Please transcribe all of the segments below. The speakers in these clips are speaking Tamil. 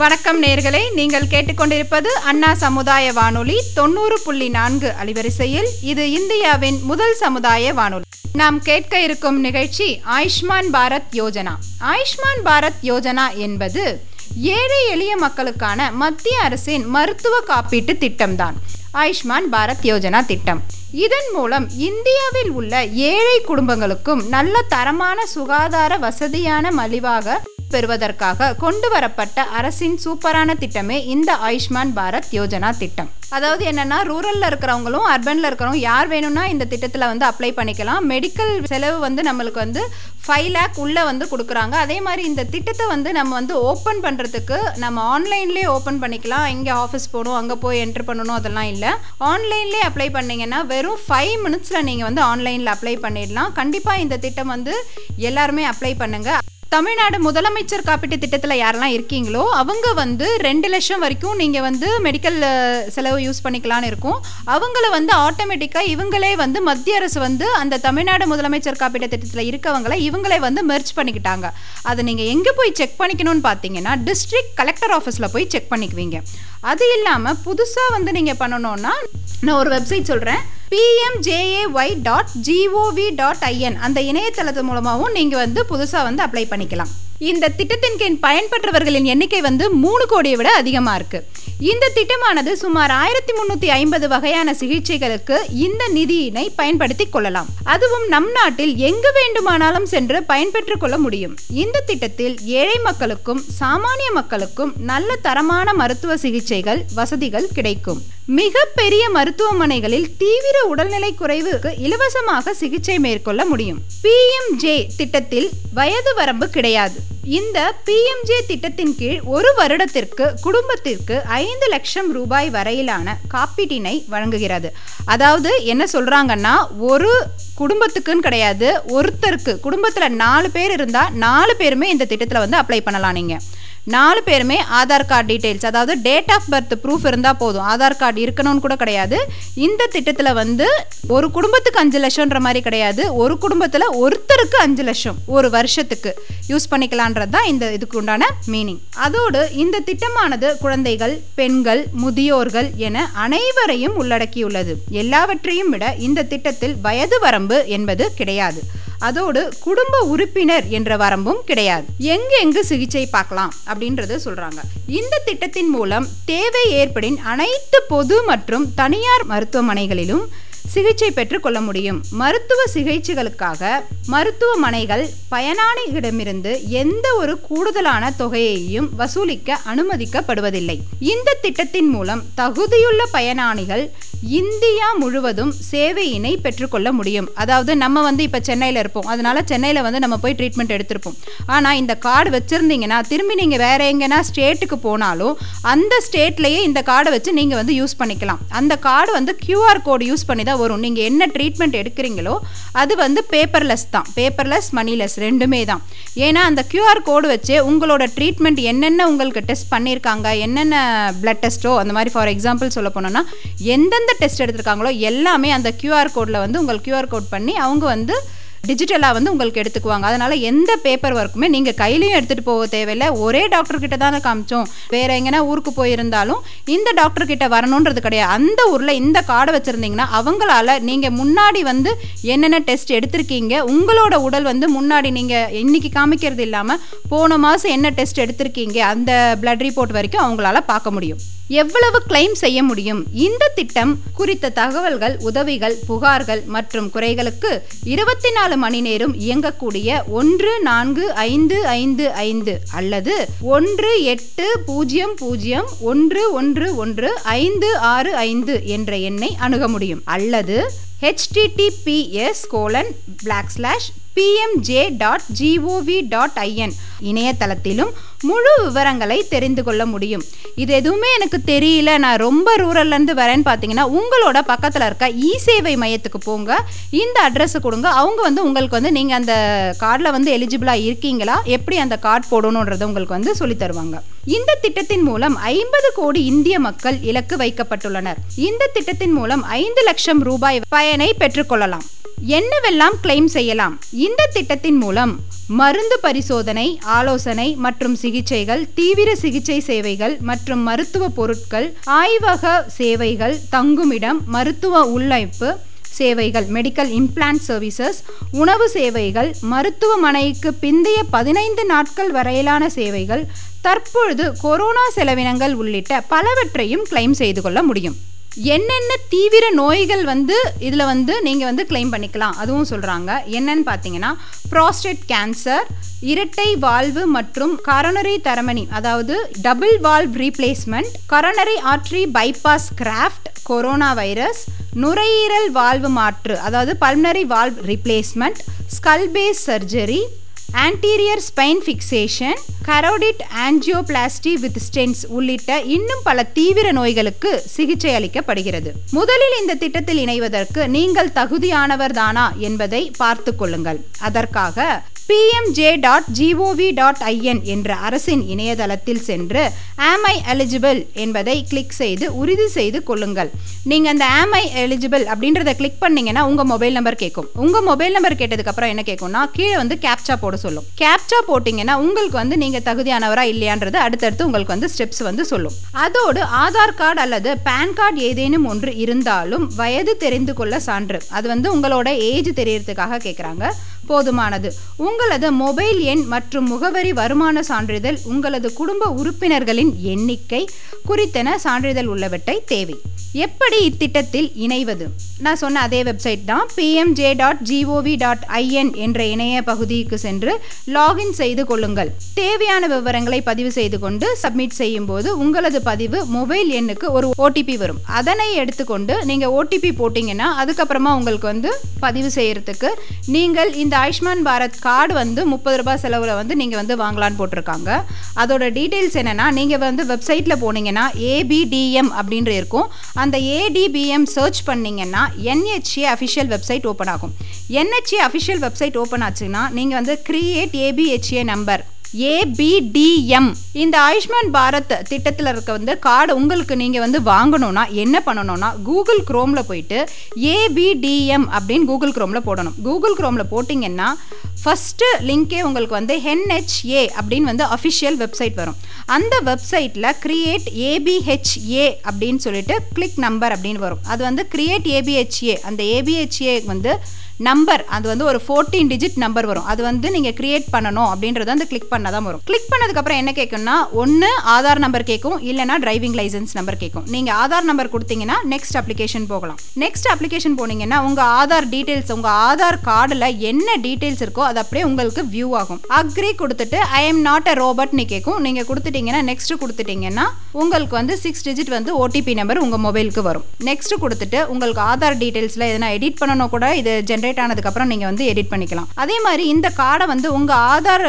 வணக்கம் நேர்களே. நீங்கள் கேட்டுக்கொண்டிருப்பது அண்ணா சமுதாய வானொலி தொண்ணூறு புள்ளி நான்கு அலைவரிசையில். இது இந்தியாவின் முதல் சமுதாய வானொலி. நாம் கேட்க இருக்கும் நிகழ்ச்சி ஆயுஷ்மான் பாரத் யோஜனா. ஆயுஷ்மான் பாரத் யோஜனா என்பது ஏழை எளிய மக்களுக்கான மத்திய அரசின் மருத்துவ காப்பீட்டு திட்டம்தான். ஆயுஷ்மான் பாரத் யோஜனா திட்டம். இதன் மூலம் இந்தியாவில் உள்ள ஏழை குடும்பங்களுக்கும் நல்ல தரமான சுகாதார வசதியான மலிவாக பெறுவதற்காக கொண்டு வரப்பட்ட அரசின் சூப்பரான திட்டமே இந்த ஆயுஷ்மான் பாரத் யோஜனா திட்டம். அதாவது என்னன்னா ரூரல்ல இருக்கிறவங்களும் அர்பன்ல இருக்கிறவங்க யார் வேணும்னா இந்த திட்டத்தில் வந்து அப்ளை பண்ணிக்கலாம். மெடிக்கல் செலவு வந்து நம்மளுக்கு வந்து ஃபைவ் லேக் உள்ளே வந்து கொடுக்குறாங்க. அதே மாதிரி இந்த திட்டத்தை வந்து நம்ம வந்து ஓப்பன் பண்ணுறதுக்கு நம்ம ஆன்லைன்லேயே ஓப்பன் பண்ணிக்கலாம். இங்கே ஆஃபீஸ் போகணும் அங்கே போய் என்ட்ரு பண்ணணும் அதெல்லாம் இல்லை. ஆன்லைன்லேயே அப்ளை பண்ணிங்கன்னா வெறும் ஃபைவ் மினிட்ஸில் நீங்கள் வந்து ஆன்லைனில் அப்ளை பண்ணிடலாம். கண்டிப்பாக இந்த திட்டம் வந்து எல்லாருமே அப்ளை பண்ணுங்கள் தமிழ்நாடு முதலமைச்சர் காப்பீட்டு திட்டத்தில் யாரெல்லாம் இருக்கீங்களோ அவங்க வந்து ரெண்டு லட்சம் வரைக்கும் நீங்கள் வந்து மெடிக்கல் செலவு யூஸ் பண்ணிக்கலான்னு இருக்கும். அவங்கள வந்து ஆட்டோமேட்டிக்காக இவங்களே வந்து மத்திய அரசு வந்து அந்த தமிழ்நாடு முதலமைச்சர் காப்பீட்டு திட்டத்தில் இருக்கவங்கள இவங்களே வந்து மெர்ச் பண்ணிக்கிட்டாங்க. அதை நீங்கள் எங்கே போய் செக் பண்ணிக்கணும்னு பார்த்தீங்கன்னா டிஸ்ட்ரிக்ட் கலெக்டர் ஆஃபீஸில் போய் செக் பண்ணிக்குவீங்க. அது இல்லாமல் புதுசாக வந்து நீங்கள் பண்ணணும்னா நான் ஒரு வெப்சைட் சொல்கிறேன் PMJAY dot GOV dot IN அந்த இணையதளத்து மூலமாகவும் நீங்கள் வந்து புதுசாக வந்து அப்ளை பண்ணிக்கலாம். இந்த திட்டத்தின் கீழ் பயன்பெற்றவர்களின் எண்ணிக்கை வந்து மூணு கோடியை விட அதிகமாக இருக்குது இந்த திட்டமானது சுமார் ஆயிரத்தி முந்நூற்றி ஐம்பது வகையான சிகிச்சைகளுக்கு இந்த நிதியினை பயன்படுத்தி கொள்ளலாம். அதுவும் நம் நாட்டில் எங்கு வேண்டுமானாலும் சென்று பயன்பெற்று கொள்ள முடியும். இந்த திட்டத்தில் ஏழை மக்களுக்கும் சாமானிய மக்களுக்கும் நல்ல தரமான மருத்துவ சிகிச்சைகள் வசதிகள் கிடைக்கும். மிக பெரிய மருத்துவமனைகளில் தீவிர உடல்நிலை குறைவுக்கு இலவசமாக சிகிச்சை மேற்கொள்ள முடியும். பிஎம்ஜே திட்டத்தில் வயது வரம்பு கிடையாது. இந்த பிஎம்ஜே திட்டத்தின் கீழ் ஒரு வருடத்திற்கு குடும்பத்திற்கு ஐந்து லட்சம் ரூபாய் வரையிலான காப்பீட்டினை வழங்குகிறது. அதாவது என்ன சொல்றாங்கன்னா ஒரு குடும்பத்துக்குன்னு கிடையாது ஒருத்தருக்கு குடும்பத்தில் நாலு பேர் இருந்தால் நாலு பேருமே இந்த திட்டத்தில் வந்து அப்ளை பண்ணலாம் நீங்கள் நாலு பேருமே ஆதார் கார்டு டீட்டெயில்ஸ் அதாவது டேட் ஆஃப் பர்த் ப்ரூஃப் இருந்தால் போதும். ஆதார் கார்டு இருக்கணும்னு கூட கிடையாது. இந்த திட்டத்தில் வந்து ஒரு குடும்பத்துக்கு அஞ்சு லட்சம்ன்ற மாதிரி கிடையாது. ஒரு குடும்பத்தில் ஒருத்தருக்கு அஞ்சு லட்சம் ஒரு வருஷத்துக்கு. யூஸ் பண்ணிக்கலான்றது தான் இந்த இதுக்கு உண்டான மீனிங் அதோடு இந்த திட்டமானது குழந்தைகள் பெண்கள் முதியோர்கள் என அனைவரையும் உள்ளடக்கியுள்ளது. எல்லாவற்றையும் விட இந்த திட்டத்தில் வயது வரம்பு என்பது கிடையாது. அதோடு குடும்ப உறுப்பினர் என்ற வரம்பும் கிடையாது. எங்கு எங்கு சிகிச்சை பார்க்கலாம் அப்படின்றது சொல்றாங்க. இந்த திட்டத்தின் மூலம் தேவை ஏற்படின் அனைத்து பொது மற்றும் தனியார் மருத்துவமனைகளிலும் சிகிச்சை பெற்றுக்கொள்ள முடியும். மருத்துவ சிகிச்சைகளுக்காக மருத்துவமனைகள் பயனாளிகளிடமிருந்து எந்த ஒரு கூடுதலான தொகையையும் வசூலிக்க அனுமதிக்கப்படுவதில்லை. இந்த திட்டத்தின் மூலம் தகுதியுள்ள பயனாளிகள் இந்தியா முழுவதும் சேவையினை பெற்றுக்கொள்ள முடியும். அதாவது நம்ம வந்து இப்போ சென்னையில் இருப்போம். அதனால சென்னையில் வந்து நம்ம போய் ட்ரீட்மெண்ட் எடுத்திருப்போம். ஆனால் இந்த கார்டு வச்சுருந்தீங்கன்னா திரும்பி நீங்கள் வேற எங்கன்னா ஸ்டேட்டுக்கு போனாலும் அந்த ஸ்டேட்லேயே இந்த கார்டை வச்சு நீங்கள் வந்து யூஸ் பண்ணிக்கலாம். அந்த கார்டு வந்து கியூஆர் கோடு யூஸ் பண்ணி தான் வரும். நீங்கள் என்ன ட்ரீட்மெண்ட் எடுக்கிறீங்களோ அது வந்து பேப்பர்லெஸ் தான். பேப்பர்லெஸ் மணிலெஸ் ரெண்டுமே தான். ஏன்னா அந்த கியூஆர் கோடு வச்சு உங்களோட ட்ரீட்மெண்ட் என்னென்ன உங்களுக்கு டெஸ்ட் பண்ணியிருக்காங்க என்னென்ன பிளட் டெஸ்ட்டோ அந்த மாதிரி ஃபார் எக்ஸாம்பிள் சொல்ல போனோன்னா எந்தெந்த டெஸ்ட் எடுத்திருக்காங்களோ எல்லாமே அந்த கியூஆர் கோடில் வந்து உங்கள் கியூஆர் கோட் பண்ணி அவங்க வந்து டிஜிட்டலாக வந்து உங்களுக்கு எடுத்துக்குவாங்க. அதனால் எந்த பேப்பர் ஒர்க்குமே நீங்கள் கையிலையும் எடுத்துகிட்டு போக தேவையில்லை. ஒரே டாக்டர்கிட்ட தானே காமிச்சோம். வேறு எங்கன்னா ஊருக்கு போயிருந்தாலும் இந்த டாக்டர்கிட்ட வரணுன்றது கிடையாது. அந்த ஊரில் இந்த கார்டை வச்சுருந்தீங்கன்னா அவங்களால நீங்கள் முன்னாடி வந்து என்னென்ன டெஸ்ட் எடுத்திருக்கீங்க உங்களோட உடல் வந்து முன்னாடி நீங்கள் இன்னைக்கு காமிக்கிறது இல்லாமல் போன மாதம் என்ன டெஸ்ட் எடுத்திருக்கீங்க அந்த பிளட் ரிப்போர்ட் வரைக்கும் அவங்களால பார்க்க முடியும். எவ்வளவு கிளைம் செய்ய முடியும்? இந்த திட்டம் குறித்த தகவல்கள் உதவிகள் புகார்கள் மற்றும் குறைகளுக்கு இருபத்தி நாலு மணி நேரம் இயங்கக்கூடிய ஒன்று நான்கு ஐந்து ஐந்து ஐந்து அல்லது ஒன்று எட்டு பூஜ்ஜியம் பூஜ்ஜியம் ஒன்று ஒன்று ஒன்று ஐந்து ஆறு ஐந்து என்ற எண்ணை அணுக முடியும். அல்லது HTTPS colon black slash PMJ dot GOV dot IN இணையதளத்திலும் முழு விவரங்களை தெரிந்து கொள்ள முடியும். இது எதுவுமே எனக்கு தெரியல. நான் ரொம்ப ரூரல்லேருந்து வரேன்னு பார்த்தீங்கன்னா உங்களோட பக்கத்தில் இருக்க இ சேவை மையத்துக்கு போங்க. இந்த அட்ரஸை கொடுங்க. அவங்க வந்து உங்களுக்கு வந்து நீங்கள் அந்த கார்டில் வந்து எலிஜிபிளாக இருக்கீங்களா? எப்படி அந்த கார்டு போடணுன்றதை உங்களுக்கு வந்து சொல்லி தருவாங்க. இந்த திட்டத்தின் மூலம் ஐம்பது கோடி இந்திய மக்கள் இலக்கு வைக்கப்பட்டுள்ளனர். இந்த திட்டத்தின் மூலம் ஐந்து லட்சம் ரூபாய் பயனை பெற்றுக்கொள்ளலாம் என்னவெல்லாம் கிளைம் செய்யலாம்? இந்த திட்டத்தின் மூலம் மருந்து பரிசோதனை ஆலோசனை மற்றும் சிகிச்சைகள் தீவிர சிகிச்சை சேவைகள் மற்றும் மருத்துவ பொருட்கள் ஆய்வக சேவைகள் தங்குமிடம் மருத்துவ உள்ளமைப்பு சேவைகள் மெடிக்கல் இம்ப்ளான்ட் சர்வீசஸ் உணவு சேவைகள் மருத்துவமனைக்கு பிந்தைய பதினைந்து நாட்கள் வரையிலான சேவைகள் தற்பொழுது கொரோனா செலவினங்கள் உள்ளிட்ட பலவற்றையும் கிளைம் செய்து கொள்ள முடியும். என்னென்ன தீவிர நோய்கள் வந்து இதில் வந்து நீங்கள் வந்து கிளைம் பண்ணிக்கலாம்? அதுவும் சொல்கிறாங்க என்னன்னு பார்த்தீங்கன்னா ப்ராஸ்டேட் கேன்சர் இரட்டை வால்வு மற்றும் கரோனரி தரமணி அதாவது double valve replacement coronary artery bypass graft corona virus நுரையீரல் வால்வு மாற்று அதாவது pulmonary valve replacement skull base surgery anterior spine fixation carotid angioplasty with stents உள்ளிட்ட இன்னும் பல தீவிர நோய்களுக்கு சிகிச்சை அளிக்கப்படுகிறது. முதலில் இந்த திட்டத்தில் இணைவதற்கு நீங்கள் தகுதியானவர் தானா என்பதை பார்த்து கொள்ளுங்கள். அதற்காக PMJ dot GOV dot IN என்ற அரசின் இணையதளத்தில் சென்று ஆம் ஐ எலிஜிபிள் என்பதை கிளிக் செய்து உறுதி செய்து கொள்ளுங்கள். நீங்கள் அந்த ஆம் ஐ எலிஜிபிள் அப்படின்றத கிளிக் பண்ணீங்கன்னா உங்கள் மொபைல் நம்பர் கேட்கும். உங்கள் மொபைல் நம்பர் கேட்டதுக்கப்புறம் என்ன கேட்கும்னா கீழே வந்து கேப்சா போட சொல்லும். கேப்சா போட்டிங்கன்னா உங்களுக்கு வந்து நீங்கள் தகுதியானவரா இல்லையான்றது அடுத்தடுத்து உங்களுக்கு வந்து ஸ்டெப்ஸ் வந்து சொல்லும். அதோடு ஆதார் கார்டு அல்லது பேன் கார்டு ஏதேனும் ஒன்று இருந்தாலும் வயது தெரிந்து கொள்ள சான்று. அது வந்து உங்களோட ஏஜ் தெரியறதுக்காக கேட்குறாங்க போதுமானது உங்களது மொபைல் எண் மற்றும் முகவரி வருமான சான்றிதழ் உங்களது குடும்ப உறுப்பினர்களின் எண்ணிக்கை குறித்தன சான்றிதழ் உள்ளவற்றை தேவை. எப்படி இத்திட்டத்தில் இணைவது? நான் சொன்ன அதே வெப்சைட் தான் PMJ dot GOV dot IN என்ற இணைய பகுதிக்கு சென்று லாகின் செய்து கொள்ளுங்கள். தேவையான விவரங்களை பதிவு செய்து கொண்டு சப்மிட் செய்யும் போது உங்களது பதிவு மொபைல் எண்ணுக்கு ஒரு ஓடிபி வரும். அதனை எடுத்துக்கொண்டு நீங்கள் ஓடிபி போட்டிங்கன்னா அதுக்கப்புறமா உங்களுக்கு வந்து பதிவு செய்யறதுக்கு நீங்கள் இந்த ஆயுஷ்மான் பாரத் கார்டு வந்து முப்பது ரூபாய் செலவில் வந்து நீங்கள் வந்து வாங்கலான்னு போட்டிருக்காங்க. அதோட டீட்டெயில்ஸ் என்னென்னா நீங்கள் வந்து வெப்சைட்டில் போனீங்கன்னா ஏபிடிஎம் அப்படின்ற இருக்கும். அந்த ஏடிபிஎம் சர்ச் பண்ணிங்கன்னா என்ஹெச்ஏ அஃபிஷியல் வெப்சைட் ஓப்பன் ஆகும். என்ஹெச்ஏ அஃபிஷியல் வெப்சைட் ஓப்பன் ஆச்சுன்னா நீங்கள் வந்து கிரியேட் ஏபிஹெச்ஏ நம்பர் ஏபிடிஎம் இந்த ஆயுஷ்மான் பாரத் திட்டத்தில் இருக்க வந்து கார்டு உங்களுக்கு நீங்கள் வந்து வாங்கணும்னா என்ன பண்ணணும்னா கூகுள் க்ரோமில் போயிட்டு ஏபிடிஎம் அப்படின்னு கூகுள் க்ரோமில் போடணும். கூகுள் க்ரோமில் போட்டிங்கன்னா ஃபஸ்ட்டு லிங்கே உங்களுக்கு வந்து ஹென்ஹெச்ஏ அப்படின்னு வந்து அஃபிஷியல் வெப்சைட் வரும். அந்த வெப்சைட்டில் க்ரியேட் ஏபிஹெச்ஏ அப்படின்னு சொல்லிட்டு கிளிக் நம்பர் அப்படின்னு வரும். அது வந்து க்ரியேட் ஏபிஹெச்ஏ அந்த ஏபிஹெச்ஏ வந்து நம்பர் அது வந்து ஒரு ஃபோர்டீன் டிஜிட் நம்பர் வரும். அது வந்து நீங்கள் கிரியேட் பண்ணணும் அப்படின்றத வந்து கிளிக் பண்ணால் தான் வரும். கிளிக் பண்ணதுக்கப்புறம் என்ன கேட்கும்னா ஒன்று ஆதார் நம்பர் கேட்கும் இல்லைனா டிரைவிங் லைசன்ஸ் நம்பர் கேட்கும் நீங்கள் ஆதார் நம்பர் கொடுத்தீங்கன்னா நெக்ஸ்ட் அப்ளிகேஷன் போகலாம். நெக்ஸ்ட் அப்ளிகேஷன் போனீங்கன்னா உங்கள் ஆதார் டீட்டெயில்ஸ் உங்கள் ஆதார் கார்டில் என்ன டீட்டெயில்ஸ் இருக்கோ அது அப்படியே உங்களுக்கு வியூ ஆகும். அக்ரி கொடுத்துட்டு ஐ எம் நாட் அ ரோபோட்னு கேட்கும் நீங்கள் கொடுத்துட்டீங்கன்னா நெக்ஸ்ட் கொடுத்துட்டீங்கன்னா உங்களுக்கு வந்து சிக்ஸ் டிஜிட் வந்து ஓடிபி நம்பர் உங்கள் மொபைலுக்கு வரும். நெக்ஸ்ட் கொடுத்துட்டு உங்களுக்கு ஆதார் டீட்டெயில்ஸில் எதனா எடிட் பண்ணணும் கூட இது ஜென்ரேட் ஆனதுக்கப்புறம் நீங்கள் வந்து எடிட் பண்ணிக்கலாம். அதே மாதிரி இந்த கார்டை வந்து உங்கள் ஆதார்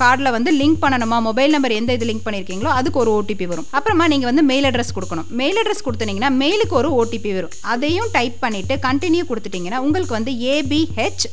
கார்டில் வந்து லிங்க் பண்ணணுமா? மொபைல் நம்பர் எந்த இது லிங்க் பண்ணியிருக்கீங்களோ அதுக்கு ஒரு ஓடிபி வரும். அப்புறமா நீங்கள் வந்து மெயில் அட்ரஸ் கொடுக்கணும். மெயில் அட்ரஸ் கொடுத்தீங்கன்னா மெயிலுக்கு ஒரு ஓடிபி வரும். அதையும் டைப் பண்ணிவிட்டு கண்டினியூ கொடுத்துட்டிங்கன்னா உங்களுக்கு வந்து ஏபிஹெச்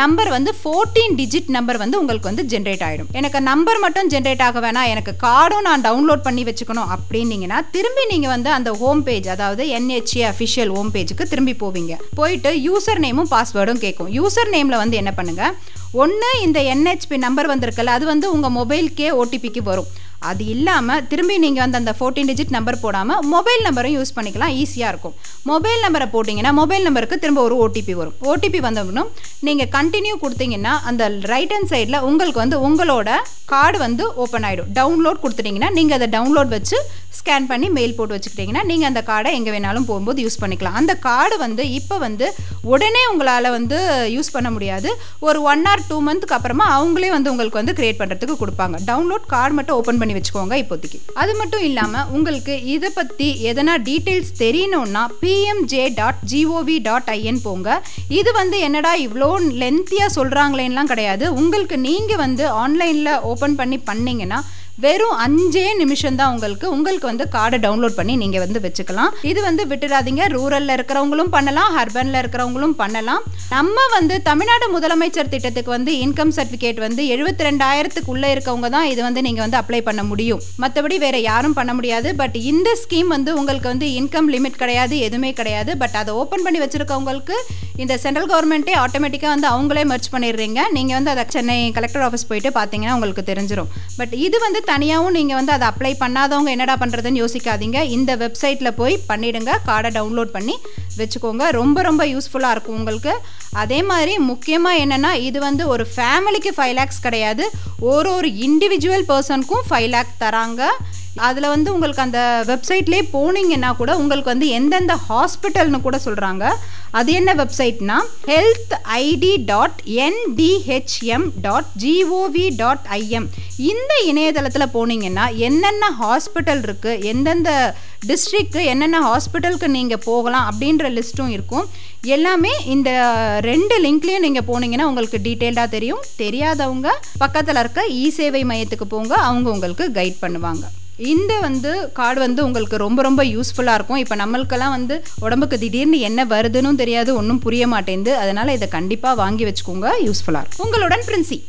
நம்பர் வந்து ஃபோர்டீன் டிஜிட் நம்பர் வந்து உங்களுக்கு வந்து ஜென்ரேட் ஆகிடும் எனக்கு நம்பர் மட்டும் ஜென்ரேட் ஆக வேணாம். எனக்கு கார்டும் நான் டவுன்லோட் பண்ணி வச்சுக்கணும் அப்படின்னீங்கன்னா திரும்பி நீங்கள் வந்து அந்த ஹோம் பேஜ் அதாவது என்ஹெச்ஏ அஃபிஷியல் ஹோம் பேஜுக்கு திரும்பி போவீங்க. போயிட்டு யூசர் நேமும் பாஸ்வேர்டும் கேட்கும் யூசர் நேமில் வந்து என்ன பண்ணுங்கள் ஒன்று இந்த என்ஹெச்பி நம்பர் வந்திருக்கல அது வந்து உங்கள் மொபைலுக்கே ஓடிபிக்கு வரும். அது இல்லாமல் திரும்பி நீங்கள் வந்து அந்த ஃபோர்டீன் டிஜிட் நம்பர் போடாமல் மொபைல் நம்பரும் யூஸ் பண்ணிக்கலாம் ஈஸியாக இருக்கும். மொபைல் நம்பரை போட்டிங்கன்னா மொபைல் நம்பருக்கு திரும்ப ஒரு ஓடிபி வரும். ஓடிபி வந்தோம்னா நீங்கள் கண்டினியூ கொடுத்தீங்கன்னா அந்த ரைட் ஹேண்ட் சைடில் உங்களுக்கு வந்து உங்களோட கார்டு வந்து ஓப்பன் ஆகிடும் டவுன்லோட் கொடுத்துட்டிங்கன்னா நீங்கள் அதை டவுன்லோட் வச்சு ஸ்கேன் பண்ணி மெயில் போட்டு வச்சுக்கிட்டிங்கன்னா நீங்கள் அந்த கார்டை எங்கே வேணாலும் போகும்போது யூஸ் பண்ணிக்கலாம். அந்த கார்டு வந்து இப்போ வந்து உடனே உங்களால் வந்து யூஸ் பண்ண முடியாது. ஒரு ஒன் ஆர் டூ மந்த்துக்கு அப்புறமா அவங்களே வந்து உங்களுக்கு வந்து கிரியேட் பண்ணுறதுக்கு கொடுப்பாங்க. டவுன்லோட் கார்டு மட்டும் ஓப்பன் பண்ணி வச்சுக்கோங்க இப்போதைக்கு. அது மட்டும் இல்லாமல் உங்களுக்கு இதை பற்றி எதனா டீட்டெயில்ஸ் தெரியணும்னா PMJ dot GOV dot IN போங்க. இது வந்து என்னடா இவ்வளோ லென்த்தியாக சொல்கிறாங்களேன்லாம் கிடையாது. உங்களுக்கு நீங்கள் வந்து ஆன்லைனில் ஓப்பன் பண்ணி பண்ணீங்கன்னா வெறும் அஞ்சே நிமிஷம் தான் உங்களுக்கு உங்களுக்கு வந்து கார்டை டவுன்லோட் பண்ணி நீங்கள் வந்து வச்சுக்கலாம். இது வந்து விட்டுடாதீங்க ரூரலில் இருக்கிறவங்களும் பண்ணலாம் ஹர்பனில் இருக்கிறவங்களும் பண்ணலாம். நம்ம வந்து தமிழ்நாடு முதலமைச்சர் திட்டத்துக்கு வந்து இன்கம் சர்டிஃபிகேட் வந்து எழுபத்தி ரெண்டாயிரத்துக்குள்ளே இருக்கவங்க தான் இது வந்து நீங்கள் வந்து அப்ளை பண்ண முடியும். மற்றபடி வேறு யாரும் பண்ண முடியாது. பட் இந்த ஸ்கீம் வந்து உங்களுக்கு வந்து இன்கம் லிமிட் கிடையாது எதுவுமே கிடையாது. பட் அதை ஓப்பன் பண்ணி வச்சுருக்கவங்களுக்கு இந்த சென்ட்ரல் கவர்மெண்ட்டே ஆட்டோமேட்டிக்காக வந்து அவங்களே மர்ச் பண்ணிடுறீங்க. நீங்கள் வந்து அதை சென்னை கலெக்டர் ஆஃபீஸ் போயிட்டு பார்த்தீங்கன்னா உங்களுக்கு தெரிஞ்சிடும் பட் இது வந்து தனியாகவும் நீங்கள் வந்து அதை அப்ளை பண்ணாதவங்க என்னடா பண்ணுறதுன்னு யோசிக்காதீங்க. இந்த வெப்சைட்டில் போய் பண்ணிடுங்க. கார்டை டவுன்லோட் பண்ணி வச்சுக்கோங்க. ரொம்ப ரொம்ப யூஸ்ஃபுல்லாக இருக்கும் உங்களுக்கு. அதே மாதிரி முக்கியமாக என்னென்னா இது வந்து ஒரு ஃபேமிலிக்கு ஃபைவ் லேக்ஸ் கிடையாது. ஒரு ஒரு இண்டிவிஜுவல் பர்சனுக்கும் ஃபைவ் லேக் தராங்க. அதில் வந்து உங்களுக்கு அந்த வெப்சைட்லேயே போனீங்கன்னா கூட உங்களுக்கு வந்து எந்தெந்த ஹாஸ்பிட்டல்னு கூட சொல்கிறாங்க அது என்ன வெப்சைட்னா health ID dot NDHM dot GOV dot IM இந்த இணையதளத்தில் போனீங்கன்னா என்னென்ன ஹாஸ்பிட்டல் இருக்குது எந்தெந்த டிஸ்ட்ரிக்க்கு என்னென்ன ஹாஸ்பிட்டலுக்கு நீங்கள் போகலாம் அப்படின்ற லிஸ்ட்டும் இருக்கும். எல்லாமே இந்த ரெண்டு லிங்க்லேயும் நீங்கள் போனீங்கன்னா உங்களுக்கு டீட்டெயில்டாக தெரியும். தெரியாதவங்க பக்கத்தில் இருக்க இ சேவை மையத்துக்கு போங்க அவங்க உங்களுக்கு கைட் பண்ணுவாங்க. இந்த வந்து கார்டு வந்து உங்களுக்கு ரொம்ப ரொம்ப யூஸ்ஃபுல்லாக இருக்கும். இப்போ நம்மளுக்கெல்லாம் வந்து உடம்புக்கு திடீர்னு என்ன வருதுன்னு தெரியாது ஒன்றும் புரிய மாட்டேங்குது. அதனால் இதை கண்டிப்பாக வாங்கி வச்சுக்கோங்க யூஸ்ஃபுல்லாக இருக்கும். உங்களுடன் பிரின்சி.